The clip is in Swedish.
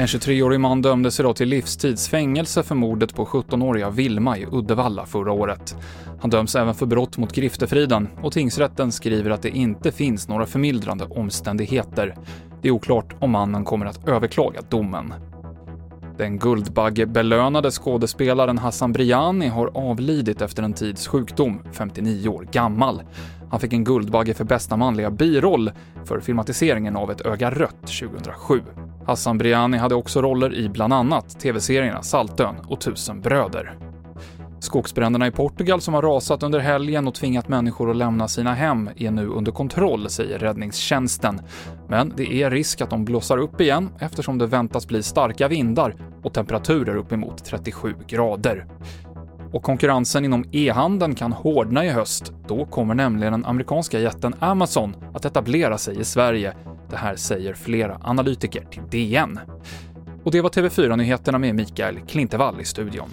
En 23-årig man dömdes idag till livstidsfängelse för mordet på 17-åriga Vilma i Uddevalla förra året. Han döms även för brott mot griftefriden och tingsrätten skriver att det inte finns några förmildrande omständigheter. Det är oklart om mannen kommer att överklaga domen. Den Guldbaggebelönade skådespelaren Hassan Briani har avlidit efter en tids sjukdom, 59 år gammal. Han fick en Guldbagge för bästa manliga biroll för filmatiseringen av Ett öga rött 2007. Hassan Briani hade också roller i bland annat tv-serierna Saltön och Tusen bröder. Skogsbränderna i Portugal som har rasat under helgen och tvingat människor att lämna sina hem är nu under kontroll, säger räddningstjänsten. Men det är risk att de blossar upp igen eftersom det väntas bli starka vindar och temperaturer uppemot 37 grader. Och konkurrensen inom e-handeln kan hårdna i höst. Då kommer nämligen den amerikanska jätten Amazon att etablera sig i Sverige. Det här säger flera analytiker till DN. Och det var TV4-nyheterna med Mikael Klintevall i studion.